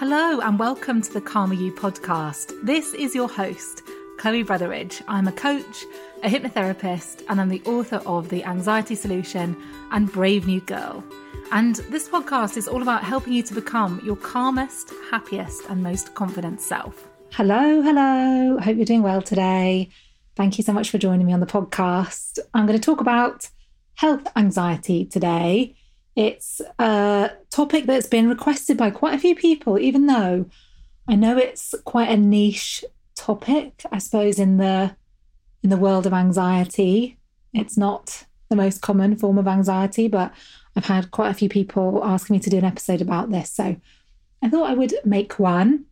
Hello and welcome to the Calmer You podcast. This is your host, Chloe Brotheridge. I'm a coach, a hypnotherapist, and I'm the author of The Anxiety Solution and Brave New Girl. And this podcast is all about helping you to become your calmest, happiest, and most confident self. Hello, hello. Hope you're doing well today. Thank you so much for joining me on the podcast. I'm going to talk about health anxiety today. It's a topic that's been requested by quite a few people, even though I know it's quite a niche topic, I suppose, in the in the world of anxiety. It's not the most common form of anxiety, but I've had quite a few people asking me to do an episode about this. So I thought I would make one.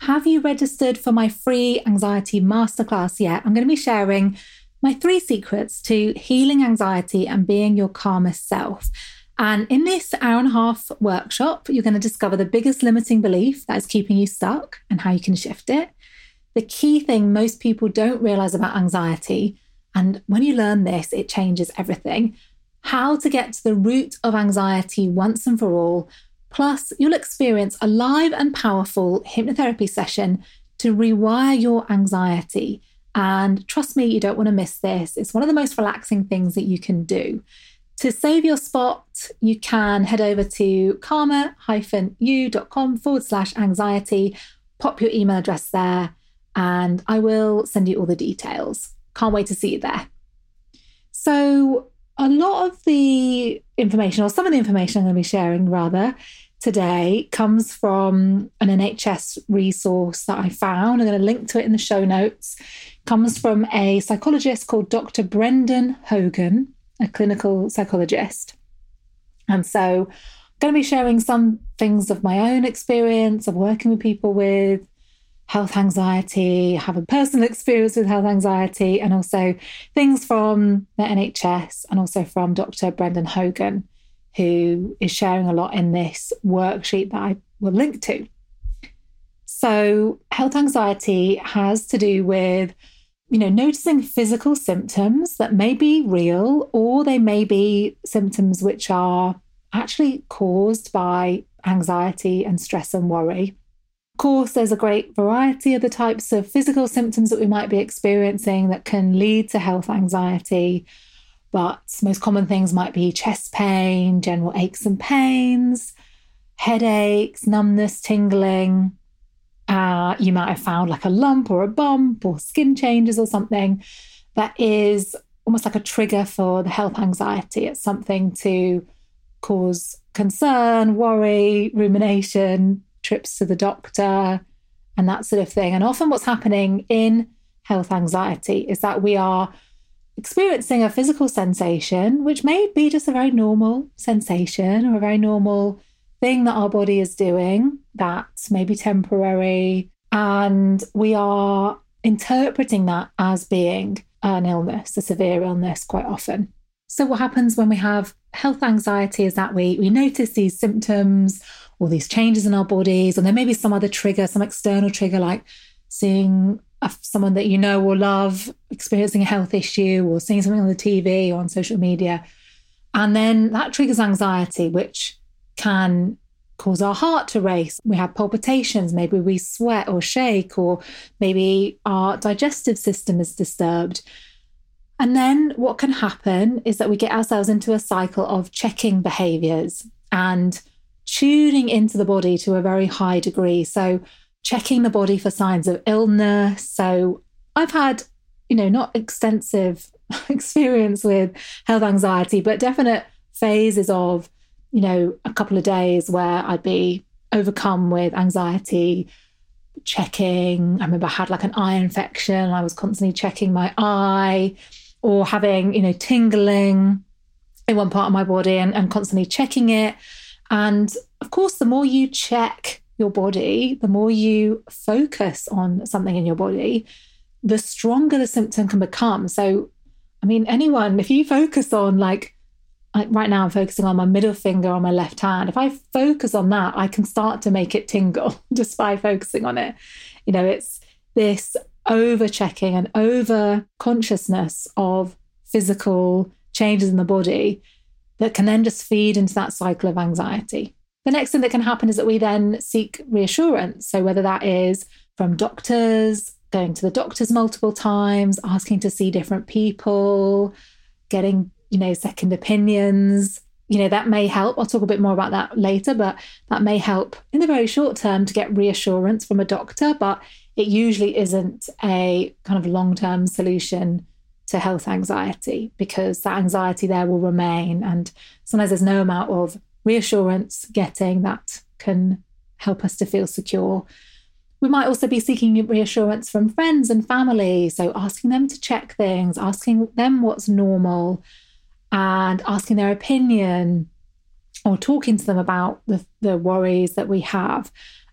Have you registered for my free anxiety masterclass yet? I'm going to be sharing my three secrets to healing anxiety and being your calmest self. And in this hour and a half workshop, you're going to discover the biggest limiting belief that is keeping you stuck and how you can shift it. The key thing most people don't realize about anxiety, and when you learn this, it changes everything. How to get to the root of anxiety once and for all. Plus, you'll experience a live and powerful hypnotherapy session to rewire your anxiety. And trust me, you don't want to miss this. It's one of the most relaxing things that you can do. To save your spot, you can head over to calmer-you.com forward slash anxiety, pop your email address there, and I will send you all the details. Can't wait to see you there. So, a lot of the information, or some of the information I'm going to be sharing rather, today comes from an NHS resource that I found. I'm going to link to it in the show notes. Comes from a psychologist called Dr. Brendan Hogan a clinical psychologist. And so I'm going to be sharing some things of my own experience of working with people with health anxiety, have a personal experience with health anxiety, and also things from the NHS and also from Dr. Brendan Hogan, who is sharing a lot in this worksheet that I will link to. So, health anxiety has to do with you know, noticing physical symptoms that may be real or they may be symptoms which are actually caused by anxiety and stress and worry. Of course, there's a great variety of the types of physical symptoms that we might be experiencing that can lead to health anxiety. But most common things might be chest pain, general aches and pains, headaches, numbness, tingling, uh, you might have found like a lump or a bump or skin changes or something that is almost like a trigger for the health anxiety. It's something to cause concern, worry, rumination, trips to the doctor, and that sort of thing. And often, what's happening in health anxiety is that we are experiencing a physical sensation, which may be just a very normal sensation or a very normal thing that our body is doing that's maybe temporary. And we are interpreting that as being an illness, a severe illness, quite often. So, what happens when we have health anxiety is that we, we notice these symptoms or these changes in our bodies, and there may be some other trigger, some external trigger, like seeing someone that you know or love experiencing a health issue or seeing something on the TV or on social media. And then that triggers anxiety, which can cause our heart to race. We have palpitations, maybe we sweat or shake, or maybe our digestive system is disturbed. And then what can happen is that we get ourselves into a cycle of checking behaviors and tuning into the body to a very high degree. So, checking the body for signs of illness. So, I've had, you know, not extensive experience with health anxiety, but definite phases of, you know, a couple of days where I'd be overcome with anxiety, checking. I remember I had like an eye infection. I was constantly checking my eye or having, you know, tingling in one part of my body and, and constantly checking it. And of course, the more you check your body, the more you focus on something in your body, the stronger the symptom can become. So, I mean, anyone, if you focus on like, right now, I'm focusing on my middle finger on my left hand. If I focus on that, I can start to make it tingle just by focusing on it. You know, it's this over checking and over consciousness of physical changes in the body that can then just feed into that cycle of anxiety. The next thing that can happen is that we then seek reassurance. So, whether that is from doctors, going to the doctors multiple times, asking to see different people, getting, you know, second opinions, you know, that may help. I'll talk a bit more about that later, but that may help in the very short term to get reassurance from a doctor, but it usually isn't a kind of long term solution to health anxiety because that anxiety there will remain. And sometimes there's no amount of reassurance getting that can help us to feel secure. We might also be seeking reassurance from friends and family. So, asking them to check things, asking them what's normal, and asking their opinion, or talking to them about the, the worries that we have,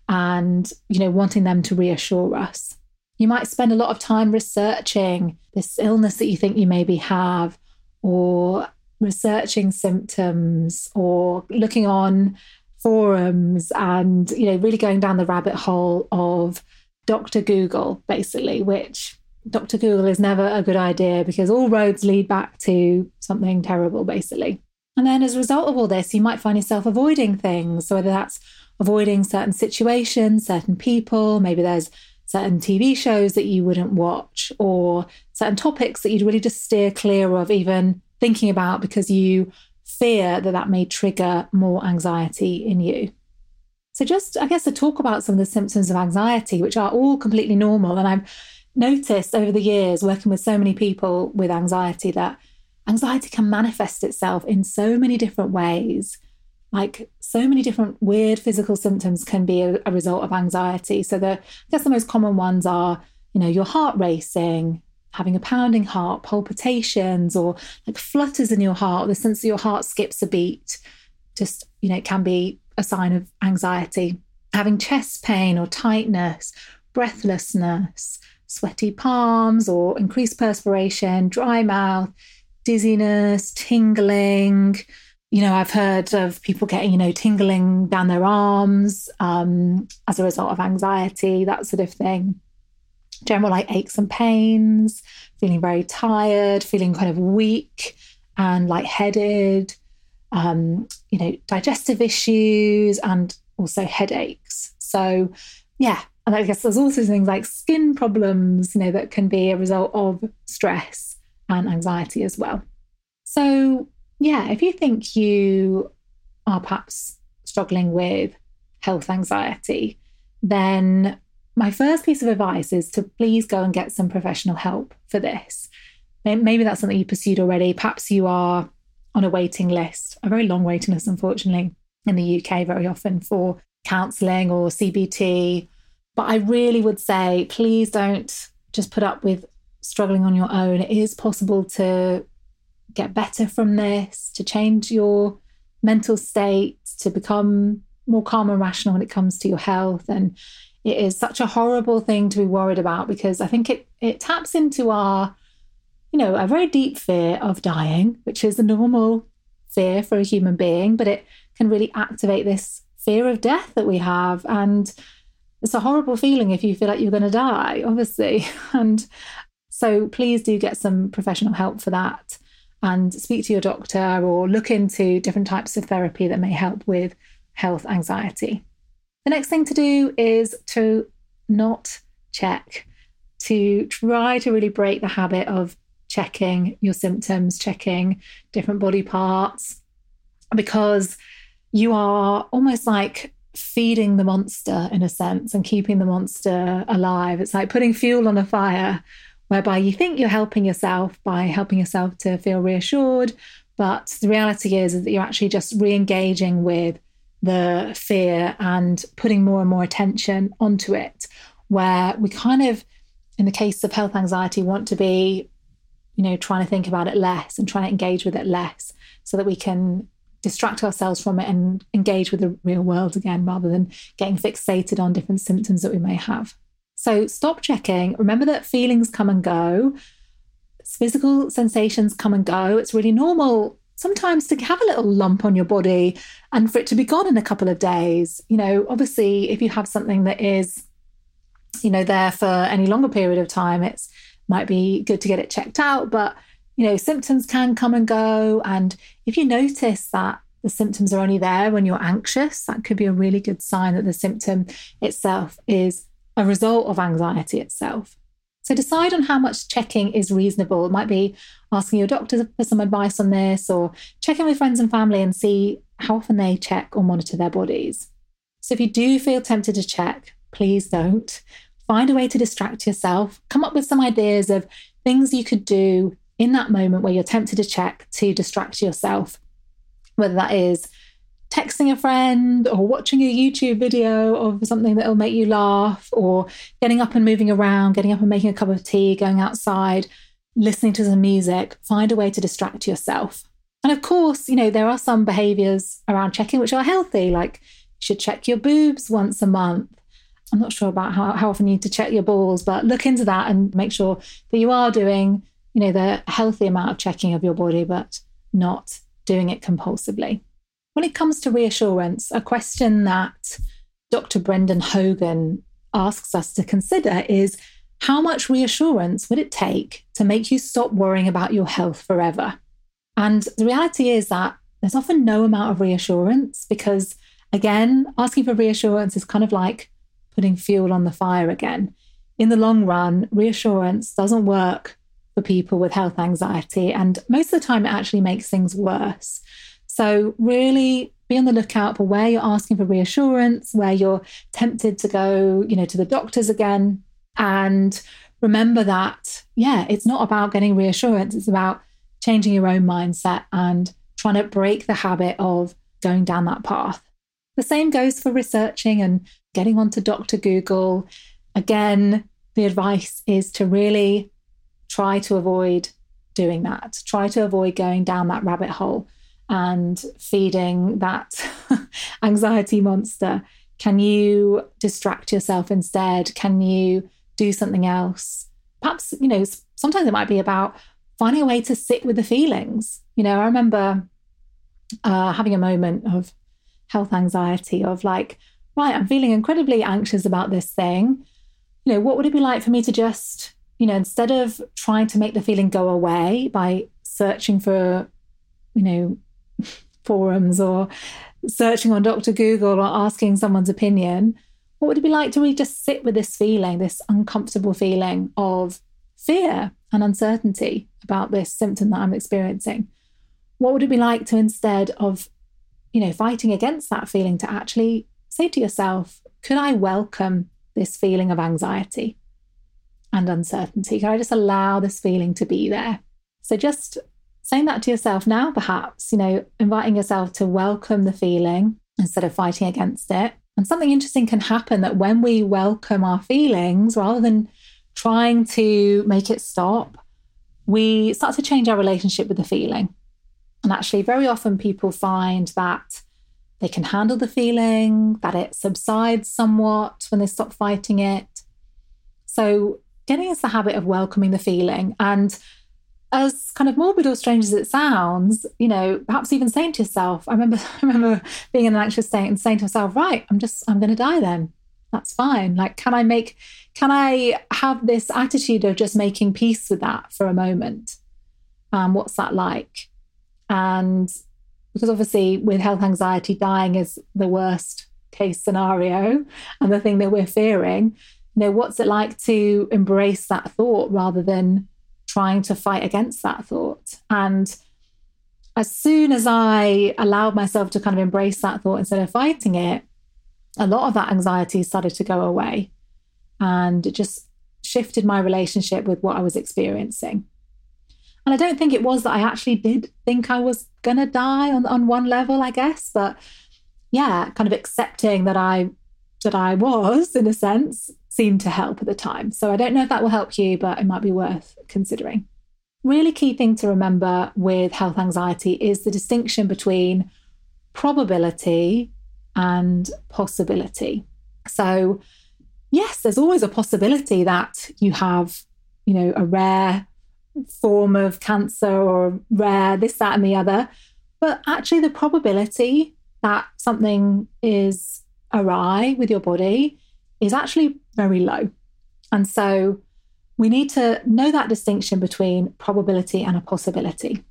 and, you know, wanting them to reassure us. You might spend a lot of time researching this illness that you think you maybe have, or researching symptoms or looking on forums and you know really going down the rabbit hole of Dr. Google basically which Dr. Google is never a good idea because all roads lead back to something terrible basically. And then as a result of all this you might find yourself avoiding things so whether that's avoiding certain situations, certain people, maybe there's certain TV shows that you wouldn't watch or certain topics that you'd really just steer clear of even thinking about because you fear that that may trigger more anxiety in you. So, just I guess to talk about some of the symptoms of anxiety, which are all completely normal. And I've noticed over the years working with so many people with anxiety that anxiety can manifest itself in so many different ways. Like so many different weird physical symptoms can be a, a result of anxiety. So, the I guess the most common ones are, you know, your heart racing, having a pounding heart, palpitations, or like flutters in your heart, or the sense that your heart skips a beat, just, you know, it can be a sign of anxiety. Having chest pain or tightness, breathlessness, sweaty palms or increased perspiration, dry mouth, dizziness, tingling. You know, I've heard of people getting, you know, tingling down their arms um, as a result of anxiety, that sort of thing general like aches and pains, feeling very tired, feeling kind of weak and lightheaded, um, you know, digestive issues and also headaches. So, yeah. And I guess there's also things like skin problems, you know, that can be a result of stress and anxiety as well. So, yeah, if you think you are perhaps struggling with health anxiety, then my first piece of advice is to please go and get some professional help for this. Maybe that's something you pursued already. Perhaps you are on a waiting list, a very long waiting list, unfortunately, in the UK, very often for counselling or CBT. But I really would say, please don't just put up with struggling on your own. It is possible to get better from this, to change your mental state, to become more calm and rational when it comes to your health. And it is such a horrible thing to be worried about because I think it it taps into our, you know, a very deep fear of dying, which is a normal fear for a human being, but it can really activate this fear of death that we have. And it's a horrible feeling if you feel like you're going to die, obviously. And so please do get some professional help for that and speak to your doctor or look into different types of therapy that may help with health anxiety. The next thing to do is to not check, to try to really break the habit of checking your symptoms, checking different body parts, because you are almost like feeding the monster in a sense and keeping the monster alive. It's like putting fuel on a fire, whereby you think you're helping yourself by helping yourself to feel reassured, But the reality is, is that you're actually just re engaging with the fear and putting more and more attention onto it, where we kind of, in the case of health anxiety, want to be, you know, trying to think about it less and trying to engage with it less so that we can distract ourselves from it and engage with the real world again rather than getting fixated on different symptoms that we may have. So stop checking. Remember that feelings come and go, physical sensations come and go. It's really normal sometimes to have a little lump on your body and for it to be gone in a couple of days. You know, obviously, if you have something that is, you know, there for any longer period of time, it's might be good to get it checked out. But you know, symptoms can come and go. And if you notice that the symptoms are only there when you're anxious, that could be a really good sign that the symptom itself is a result of anxiety itself. So decide on how much checking is reasonable. It might be asking your doctor for some advice on this or checking with friends and family and see how often they check or monitor their bodies. So if you do feel tempted to check, please don't. Find a way to distract yourself. Come up with some ideas of things you could do in that moment where you're tempted to check to distract yourself, whether that is texting a friend or watching a YouTube video of something that'll make you laugh, or getting up and moving around, getting up and making a cup of tea, going outside, listening to some music, find a way to distract yourself. And of course, you know, there are some behaviors around checking which are healthy, like you should check your boobs once a month. I'm not sure about how, how often you need to check your balls, but look into that and make sure that you are doing you know, the healthy amount of checking of your body, but not doing it compulsively. When it comes to reassurance, a question that Dr. Brendan Hogan asks us to consider is how much reassurance would it take to make you stop worrying about your health forever? And the reality is that there's often no amount of reassurance because, again, asking for reassurance is kind of like putting fuel on the fire again. In the long run, reassurance doesn't work for people with health anxiety. And most of the time, it actually makes things worse. So, really be on the lookout for where you're asking for reassurance, where you're tempted to go, you know, to the doctors again. And remember that, yeah, it's not about getting reassurance, it's about changing your own mindset and trying to break the habit of going down that path. The same goes for researching and getting onto Dr. Google. Again, the advice is to really try to avoid doing that. Try to avoid going down that rabbit hole and feeding that anxiety monster. Can you distract yourself instead? Can you do something else? Perhaps, you know, sometimes it might be about finding a way to sit with the feelings. You know, I remember uh, having a moment of health anxiety of like, right, I'm feeling incredibly anxious about this thing. You know, what would it be like for me to just you know, instead of trying to make the feeling go away by searching for, you know, forums or searching on Dr. Google or asking someone's opinion, what would it be like to really just sit with this feeling, this uncomfortable feeling of fear and uncertainty about this symptom that I'm experiencing? What would it be like to instead of, you know, fighting against that feeling to actually say to yourself, could I welcome this feeling of anxiety? And uncertainty? Can I just allow this feeling to be there? So just saying that to yourself now, perhaps, you know, inviting yourself to welcome the feeling instead of fighting against it. And something interesting can happen that when we welcome our feelings, rather than trying to make it stop, we start to change our relationship with the feeling. And actually, very often people find that they can handle the feeling, that it subsides somewhat when they stop fighting it. So, getting into the habit of welcoming the feeling and as kind of morbid or strange as it sounds, you know, perhaps even saying to yourself, I remember I remember being in an anxious state and saying to myself, right, I'm just I'm gonna die then. That's fine. Like, can I make can I have this attitude of just making peace with that for a moment? Um, what's that like? And because obviously with health anxiety, dying is the worst case scenario and the thing that we're fearing know, what's it like to embrace that thought rather than trying to fight against that thought? And as soon as I allowed myself to kind of embrace that thought instead of fighting it, a lot of that anxiety started to go away. And it just shifted my relationship with what I was experiencing. And I don't think it was that I actually did think I was going to die on, on one level, I guess. But yeah, kind of accepting that I that I was in a sense seemed to help at the time. So I don't know if that will help you, but it might be worth considering. Really key thing to remember with health anxiety is the distinction between probability and possibility. So yes, there's always a possibility that you have, you know, a rare form of cancer or rare this, that, and the other. But actually, the probability that something is awry with your body is actually very low. And so we need to know that distinction between probability and a possibility.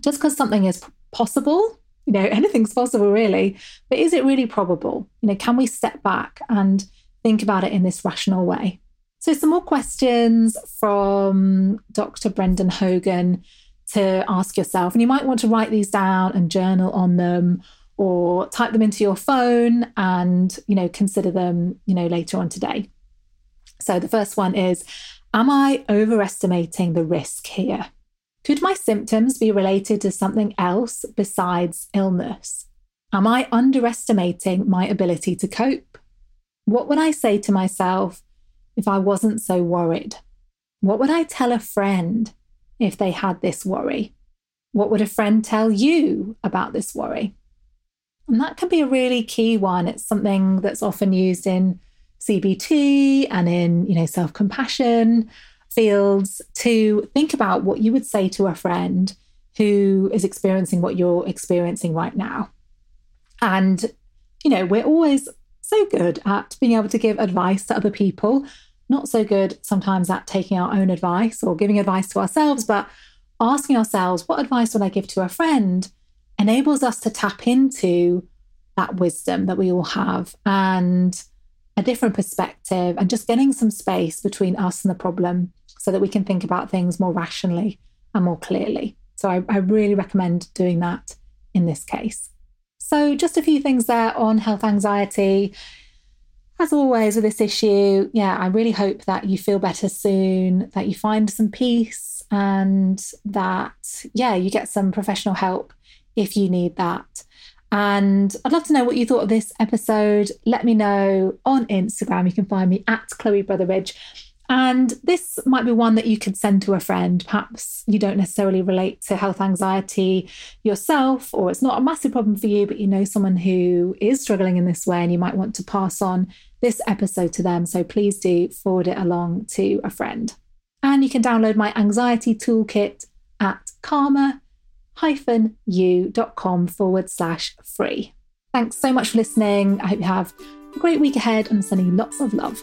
Just because something is possible, you know, anything's possible really, but is it really probable? You know, can we step back and think about it in this rational way? So, some more questions from Dr. Brendan Hogan to ask yourself. And you might want to write these down and journal on them or type them into your phone and, you know, consider them, you know, later on today. So the first one is Am I overestimating the risk here? Could my symptoms be related to something else besides illness? Am I underestimating my ability to cope? What would I say to myself if I wasn't so worried? What would I tell a friend if they had this worry? What would a friend tell you about this worry? And that can be a really key one. It's something that's often used in CBT and in, you know, self-compassion fields to think about what you would say to a friend who is experiencing what you're experiencing right now. And, you know, we're always so good at being able to give advice to other people, not so good sometimes at taking our own advice or giving advice to ourselves, but asking ourselves, what advice would I give to a friend? Enables us to tap into that wisdom that we all have and a different perspective and just getting some space between us and the problem so that we can think about things more rationally and more clearly. So I, I really recommend doing that in this case. So, just a few things there on health anxiety. As always, with this issue, yeah, I really hope that you feel better soon, that you find some peace, and that, yeah, you get some professional help if you need that. And I'd love to know what you thought of this episode. Let me know on Instagram. You can find me at Chloe Brotheridge. And this might be one that you could send to a friend. Perhaps you don't necessarily relate to health anxiety yourself, or it's not a massive problem for you, but you know someone who is struggling in this way and you might want to pass on this episode to them. So please do forward it along to a friend. And you can download my anxiety toolkit at calmer-you.com forward slash free. Thanks so much for listening. I hope you have a great week ahead and I'm sending you lots of love.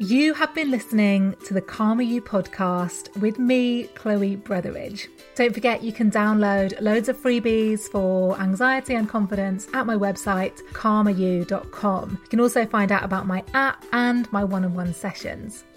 You have been listening to the Calmer You podcast with me, Chloe Brotheridge. Don't forget you can download loads of freebies for anxiety and confidence at my website, calmeryou.com. You can also find out about my app and my one on one sessions.